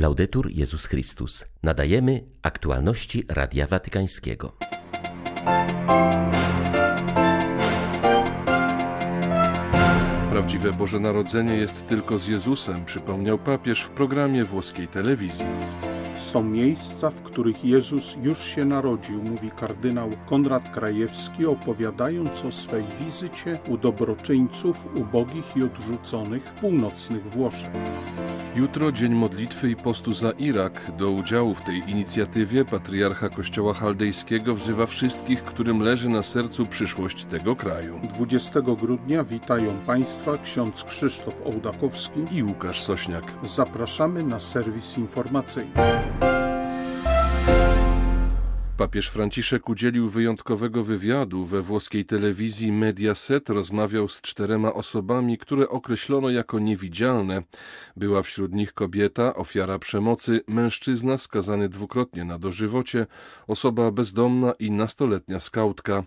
Laudetur Jezus Chrystus. Nadajemy aktualności Radia Watykańskiego. Prawdziwe Boże Narodzenie jest tylko z Jezusem, przypomniał papież w programie włoskiej telewizji. Są miejsca, w których Jezus już się narodził, mówi kardynał Konrad Krajewski, opowiadając o swej wizycie u dobroczyńców ubogich i odrzuconych północnych Włoszech. Jutro dzień modlitwy i postu za Irak. Do udziału w tej inicjatywie patriarcha Kościoła Chaldejskiego wzywa wszystkich, którym leży na sercu przyszłość tego kraju. 20 grudnia witają Państwa ksiądz Krzysztof Ołdakowski i Łukasz Sośniak. Zapraszamy na serwis informacyjny. Papież Franciszek udzielił wyjątkowego wywiadu we włoskiej telewizji Mediaset. Rozmawiał z czterema osobami, które określono jako niewidzialne. Była wśród nich kobieta, ofiara przemocy, mężczyzna skazany dwukrotnie na dożywocie, osoba bezdomna i nastoletnia skautka.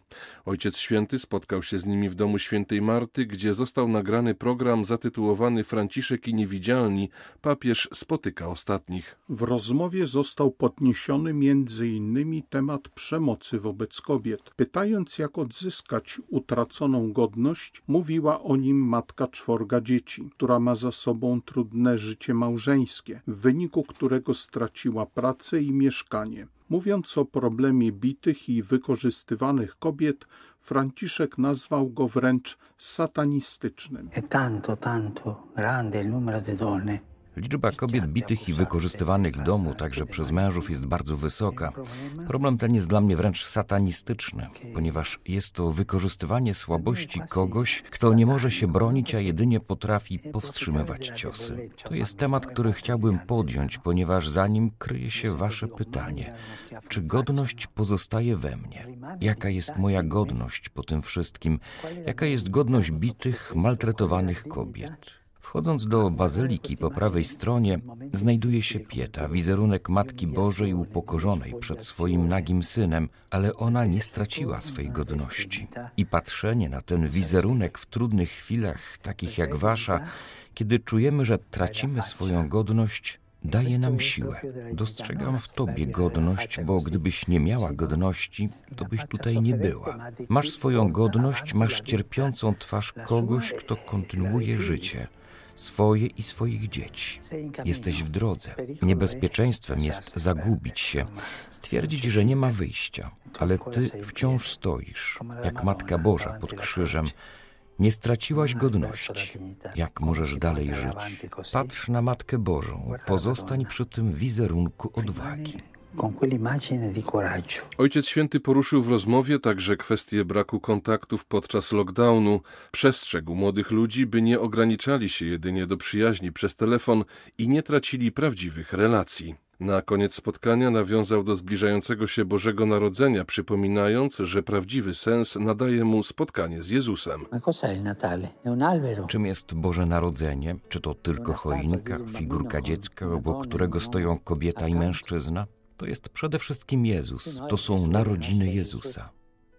Ojciec Święty spotkał się z nimi w domu świętej Marty, gdzie został nagrany program zatytułowany Franciszek i niewidzialni. Papież spotyka ostatnich. W rozmowie został podniesiony między innymi temat temat przemocy wobec kobiet. Pytając, jak odzyskać utraconą godność, mówiła o nim matka czworga dzieci, która ma za sobą trudne życie małżeńskie, w wyniku którego straciła pracę i mieszkanie. Mówiąc o problemie bitych i wykorzystywanych kobiet, Franciszek nazwał go wręcz satanistycznym. tanto, tanto grande il numero di donne Liczba kobiet bitych i wykorzystywanych w domu, także przez mężów, jest bardzo wysoka. Problem ten jest dla mnie wręcz satanistyczny, ponieważ jest to wykorzystywanie słabości kogoś, kto nie może się bronić, a jedynie potrafi powstrzymywać ciosy. To jest temat, który chciałbym podjąć, ponieważ za nim kryje się Wasze pytanie: czy godność pozostaje we mnie? Jaka jest moja godność po tym wszystkim? Jaka jest godność bitych, maltretowanych kobiet? Wchodząc do bazyliki po prawej stronie znajduje się Pieta, wizerunek Matki Bożej upokorzonej przed swoim nagim synem, ale ona nie straciła swej godności. I patrzenie na ten wizerunek w trudnych chwilach, takich jak wasza, kiedy czujemy, że tracimy swoją godność, daje nam siłę. Dostrzegam w Tobie godność, bo gdybyś nie miała godności, to byś tutaj nie była. Masz swoją godność, masz cierpiącą twarz kogoś, kto kontynuuje życie swoje i swoich dzieci. Jesteś w drodze. Niebezpieczeństwem jest zagubić się, stwierdzić, że nie ma wyjścia, ale ty wciąż stoisz, jak Matka Boża pod krzyżem. Nie straciłaś godności. Jak możesz dalej żyć? Patrz na Matkę Bożą, pozostań przy tym wizerunku odwagi Ojciec Święty poruszył w rozmowie także kwestię braku kontaktów podczas lockdownu. Przestrzegł młodych ludzi, by nie ograniczali się jedynie do przyjaźni przez telefon i nie tracili prawdziwych relacji. Na koniec spotkania nawiązał do zbliżającego się Bożego Narodzenia, przypominając, że prawdziwy sens nadaje mu spotkanie z Jezusem. Czym jest Boże Narodzenie? Czy to tylko choinka, figurka dziecka, obok którego stoją kobieta i mężczyzna? To jest przede wszystkim Jezus, to są narodziny Jezusa.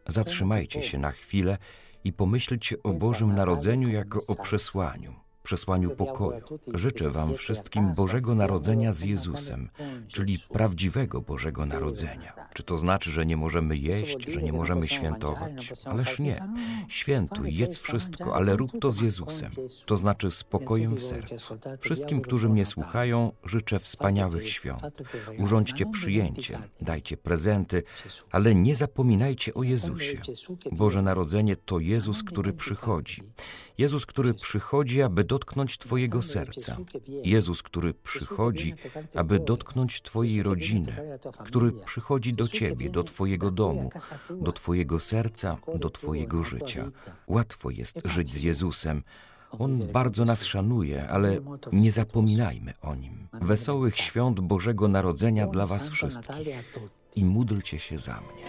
Zatrzymajcie się na chwilę i pomyślcie o Bożym Narodzeniu jako o przesłaniu przesłaniu pokoju. Życzę Wam wszystkim Bożego Narodzenia z Jezusem, czyli prawdziwego Bożego Narodzenia. Czy to znaczy, że nie możemy jeść, że nie możemy świętować? Ależ nie. Świętuj, jedz wszystko, ale rób to z Jezusem. To znaczy spokojem w sercu. Wszystkim, którzy mnie słuchają, życzę wspaniałych świąt. Urządźcie przyjęcie, dajcie prezenty, ale nie zapominajcie o Jezusie. Boże Narodzenie to Jezus, który przychodzi. Jezus, który przychodzi, aby dotknąć Twojego serca. Jezus, który przychodzi, aby dotknąć Twojej rodziny, który przychodzi do Ciebie, do Twojego domu, do Twojego serca, do Twojego życia. Łatwo jest żyć z Jezusem. On bardzo nas szanuje, ale nie zapominajmy o nim. Wesołych świąt Bożego Narodzenia dla Was wszystkich i módlcie się za mnie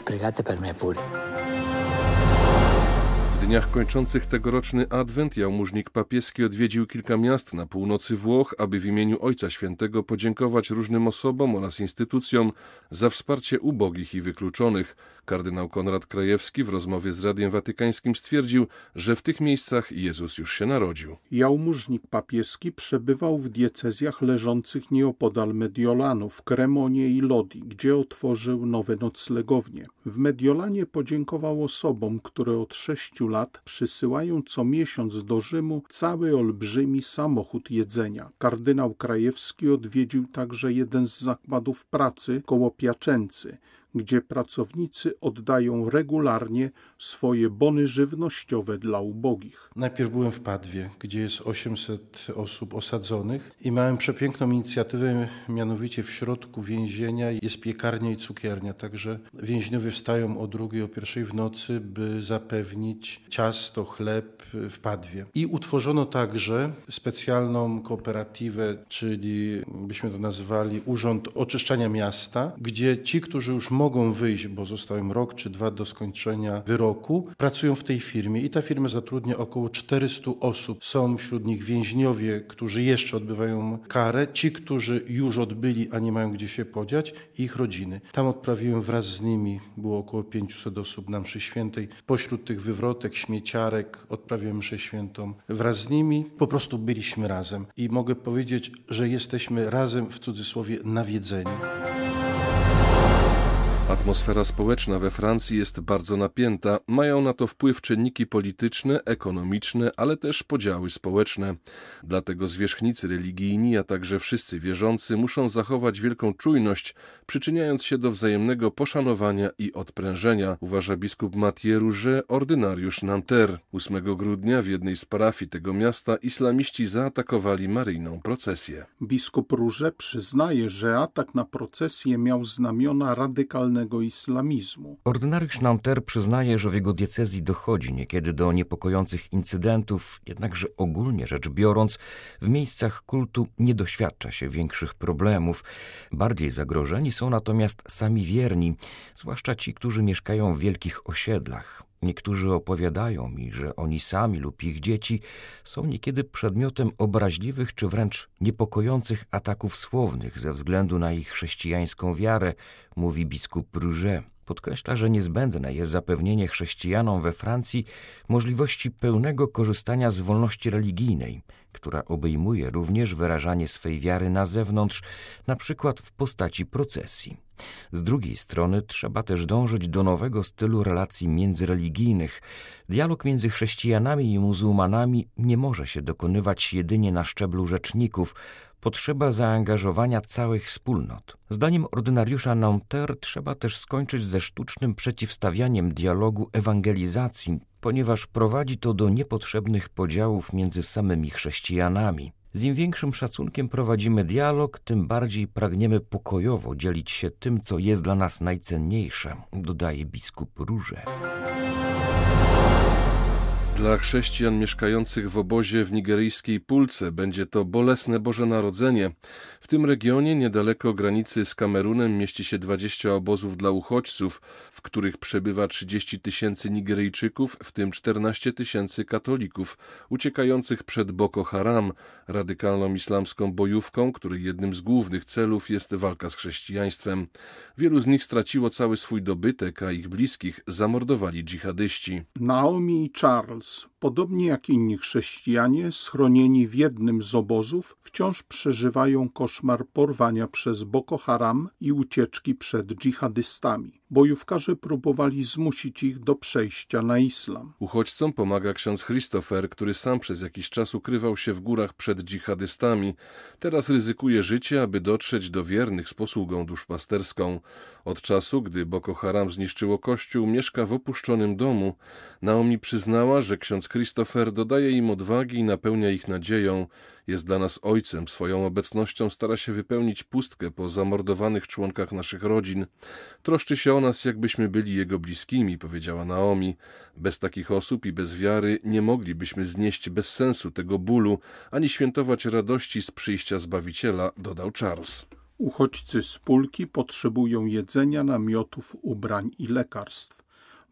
dniach kończących tegoroczny adwent jałmużnik papieski odwiedził kilka miast na północy Włoch, aby w imieniu Ojca Świętego podziękować różnym osobom oraz instytucjom za wsparcie ubogich i wykluczonych. Kardynał Konrad Krajewski w rozmowie z Radiem Watykańskim stwierdził, że w tych miejscach Jezus już się narodził. Jałmużnik papieski przebywał w diecezjach leżących nieopodal Mediolanu, w Kremonie i Lodi, gdzie otworzył nowe noclegownie. W Mediolanie podziękował osobom, które od sześciu lat przysyłają co miesiąc do Rzymu cały olbrzymi samochód jedzenia. Kardynał Krajewski odwiedził także jeden z zakładów pracy koło Piaczęcy, gdzie pracownicy oddają regularnie swoje bony żywnościowe dla ubogich. Najpierw byłem w Padwie, gdzie jest 800 osób osadzonych i miałem przepiękną inicjatywę, mianowicie w środku więzienia jest piekarnia i cukiernia, także więźniowie wstają o drugiej, o pierwszej w nocy, by zapewnić ciasto, chleb w Padwie. I utworzono także specjalną kooperatywę, czyli byśmy to nazwali Urząd Oczyszczania Miasta, gdzie ci, którzy już mogą mogą wyjść, bo został im rok czy dwa do skończenia wyroku, pracują w tej firmie i ta firma zatrudnia około 400 osób. Są wśród nich więźniowie, którzy jeszcze odbywają karę, ci, którzy już odbyli, a nie mają gdzie się podziać i ich rodziny. Tam odprawiłem wraz z nimi, było około 500 osób na mszy świętej. Pośród tych wywrotek, śmieciarek odprawiłem mszę świętą wraz z nimi. Po prostu byliśmy razem i mogę powiedzieć, że jesteśmy razem w cudzysłowie nawiedzeni. Atmosfera społeczna we Francji jest bardzo napięta. Mają na to wpływ czynniki polityczne, ekonomiczne, ale też podziały społeczne. Dlatego zwierzchnicy religijni, a także wszyscy wierzący muszą zachować wielką czujność, przyczyniając się do wzajemnego poszanowania i odprężenia, uważa biskup Mathieu Rouget, ordynariusz Nanterre. 8 grudnia w jednej z parafii tego miasta islamiści zaatakowali maryjną procesję. Biskup Rouget przyznaje, że atak na procesję miał znamiona radykalnego islamizmu. Ordynariusz Nanterre przyznaje, że w jego diecezji dochodzi niekiedy do niepokojących incydentów, jednakże ogólnie rzecz biorąc, w miejscach kultu nie doświadcza się większych problemów. Bardziej zagrożeni są natomiast sami wierni, zwłaszcza ci, którzy mieszkają w wielkich osiedlach. Niektórzy opowiadają mi, że oni sami lub ich dzieci są niekiedy przedmiotem obraźliwych czy wręcz niepokojących ataków słownych ze względu na ich chrześcijańską wiarę, mówi biskup Rouget. Podkreśla, że niezbędne jest zapewnienie chrześcijanom we Francji możliwości pełnego korzystania z wolności religijnej, która obejmuje również wyrażanie swej wiary na zewnątrz, na przykład w postaci procesji. Z drugiej strony trzeba też dążyć do nowego stylu relacji międzyreligijnych. Dialog między chrześcijanami i muzułmanami nie może się dokonywać jedynie na szczeblu rzeczników, potrzeba zaangażowania całych wspólnot. Zdaniem ordynariusza Nanterre trzeba też skończyć ze sztucznym przeciwstawianiem dialogu ewangelizacji, ponieważ prowadzi to do niepotrzebnych podziałów między samymi chrześcijanami. Z im większym szacunkiem prowadzimy dialog, tym bardziej pragniemy pokojowo dzielić się tym, co jest dla nas najcenniejsze, dodaje biskup Róże. Dla chrześcijan mieszkających w obozie w nigeryjskiej Pulce będzie to bolesne Boże Narodzenie. W tym regionie, niedaleko granicy z Kamerunem, mieści się 20 obozów dla uchodźców, w których przebywa 30 tysięcy Nigeryjczyków, w tym 14 tysięcy katolików, uciekających przed Boko Haram, radykalną islamską bojówką, której jednym z głównych celów jest walka z chrześcijaństwem. Wielu z nich straciło cały swój dobytek, a ich bliskich zamordowali dżihadyści. Naomi i Podobnie jak inni chrześcijanie, schronieni w jednym z obozów, wciąż przeżywają koszmar porwania przez Boko Haram i ucieczki przed dżihadystami. Bojówkarze próbowali zmusić ich do przejścia na islam. Uchodźcom pomaga ksiądz Christopher, który sam przez jakiś czas ukrywał się w górach przed dżihadystami. Teraz ryzykuje życie, aby dotrzeć do wiernych z posługą duszpasterską. Od czasu, gdy Boko Haram zniszczyło kościół, mieszka w opuszczonym domu. Naomi przyznała, że ksiądz Christopher dodaje im odwagi i napełnia ich nadzieją. Jest dla nas ojcem, swoją obecnością stara się wypełnić pustkę po zamordowanych członkach naszych rodzin. Troszczy się o nas, jakbyśmy byli jego bliskimi, powiedziała Naomi. Bez takich osób i bez wiary nie moglibyśmy znieść bez sensu tego bólu, ani świętować radości z przyjścia Zbawiciela, dodał Charles. Uchodźcy z Pulki potrzebują jedzenia, namiotów, ubrań i lekarstw.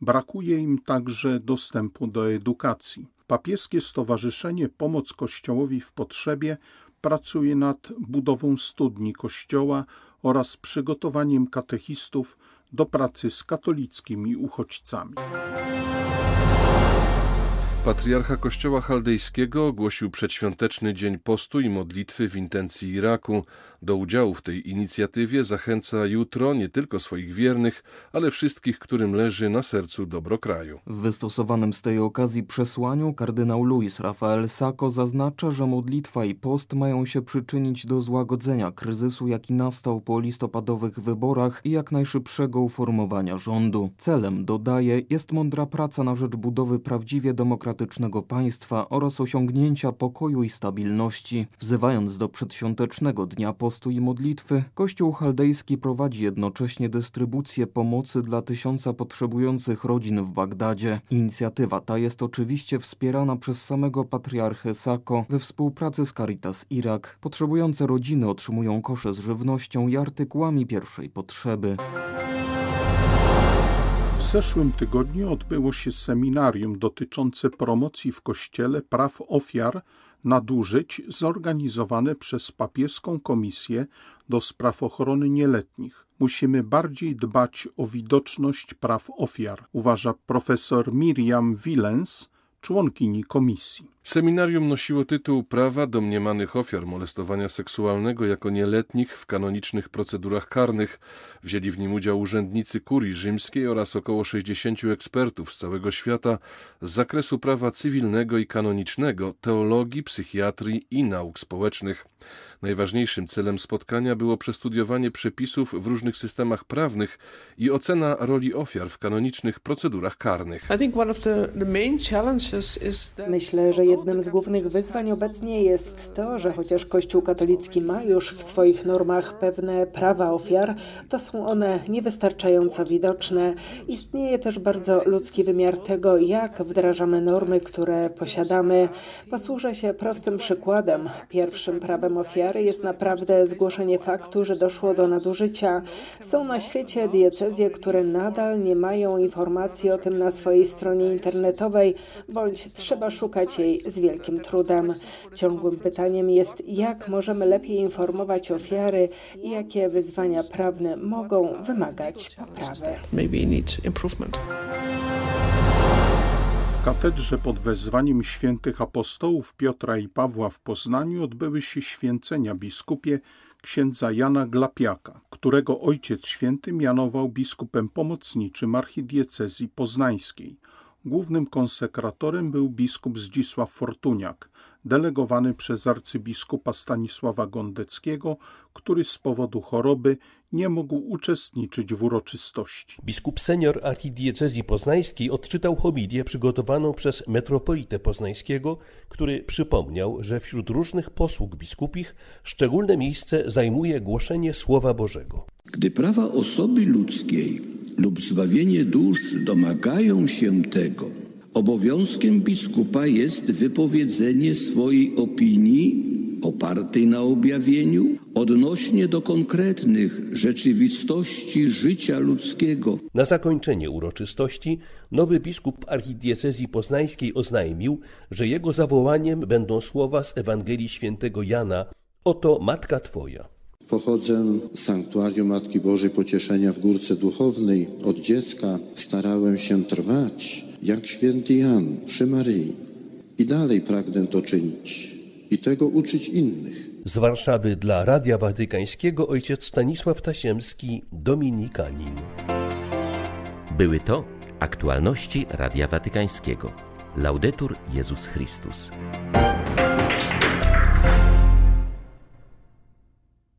Brakuje im także dostępu do edukacji. Papieskie Stowarzyszenie Pomoc Kościołowi w Potrzebie pracuje nad budową studni Kościoła oraz przygotowaniem katechistów do pracy z katolickimi uchodźcami. Patriarcha Kościoła Chaldejskiego ogłosił przedświąteczny dzień postu i modlitwy w intencji Iraku. Do udziału w tej inicjatywie zachęca jutro nie tylko swoich wiernych, ale wszystkich, którym leży na sercu dobro kraju. W wystosowanym z tej okazji przesłaniu kardynał Luis Rafael Sacco zaznacza, że modlitwa i post mają się przyczynić do złagodzenia kryzysu, jaki nastał po listopadowych wyborach i jak najszybszego uformowania rządu. Celem, dodaje, jest mądra praca na rzecz budowy prawdziwie demokratycznego państwa oraz osiągnięcia pokoju i stabilności. Wzywając do przedświątecznego dnia postu i modlitwy, Kościół chaldejski prowadzi jednocześnie dystrybucję pomocy dla tysiąca potrzebujących rodzin w Bagdadzie. Inicjatywa ta jest oczywiście wspierana przez samego patriarchę Sako we współpracy z Caritas Irak. Potrzebujące rodziny otrzymują kosze z żywnością i artykułami pierwszej potrzeby. W zeszłym tygodniu odbyło się seminarium dotyczące promocji w Kościele praw ofiar nadużyć zorganizowane przez papieską komisję do spraw ochrony nieletnich. Musimy bardziej dbać o widoczność praw ofiar, uważa profesor Miriam Willens, członkini komisji. Seminarium nosiło tytuł Prawa domniemanych ofiar molestowania seksualnego jako nieletnich w kanonicznych procedurach karnych. Wzięli w nim udział urzędnicy kurii rzymskiej oraz około 60 ekspertów z całego świata z zakresu prawa cywilnego i kanonicznego, teologii, psychiatrii i nauk społecznych. Najważniejszym celem spotkania było przestudiowanie przepisów w różnych systemach prawnych i ocena roli ofiar w kanonicznych procedurach karnych. Myślę, że jednym z głównych wyzwań obecnie jest to, że chociaż Kościół katolicki ma już w swoich normach pewne prawa ofiar, to są one niewystarczająco widoczne. Istnieje też bardzo ludzki wymiar tego, jak wdrażamy normy, które posiadamy. Posłużę się prostym przykładem. Pierwszym prawem ofiary jest naprawdę zgłoszenie faktu, że doszło do nadużycia. Są na świecie diecezje, które nadal nie mają informacji o tym na swojej stronie internetowej, bądź trzeba szukać jej z wielkim trudem. Ciągłym pytaniem jest, jak możemy lepiej informować ofiary i jakie wyzwania prawne mogą wymagać poprawy. W katedrze pod wezwaniem świętych apostołów Piotra i Pawła w Poznaniu odbyły się święcenia biskupie księdza Jana Glapiaka, którego ojciec święty mianował biskupem pomocniczym archidiecezji poznańskiej. Głównym konsekratorem był biskup Zdzisław Fortuniak, delegowany przez arcybiskupa Stanisława Gondeckiego, który z powodu choroby nie mógł uczestniczyć w uroczystości. Biskup senior archidiecezji poznańskiej odczytał homilię przygotowaną przez metropolitę poznańskiego, który przypomniał, że wśród różnych posług biskupich szczególne miejsce zajmuje głoszenie Słowa Bożego. Gdy prawa osoby ludzkiej lub zbawienie dusz domagają się tego, obowiązkiem biskupa jest wypowiedzenie swojej opinii opartej na objawieniu odnośnie do konkretnych rzeczywistości życia ludzkiego. Na zakończenie uroczystości nowy biskup archidiecezji poznańskiej oznajmił, że jego zawołaniem będą słowa z Ewangelii świętego Jana Oto Matka Twoja. Pochodzę z sanktuarium Matki Bożej Pocieszenia w Górce Duchownej. Od dziecka starałem się trwać jak święty Jan przy Maryi. I dalej pragnę to czynić i tego uczyć innych. Z Warszawy dla Radia Watykańskiego ojciec Stanisław Tasiemski, Dominikanin. Były to aktualności Radia Watykańskiego. Laudetur Jezus Chrystus.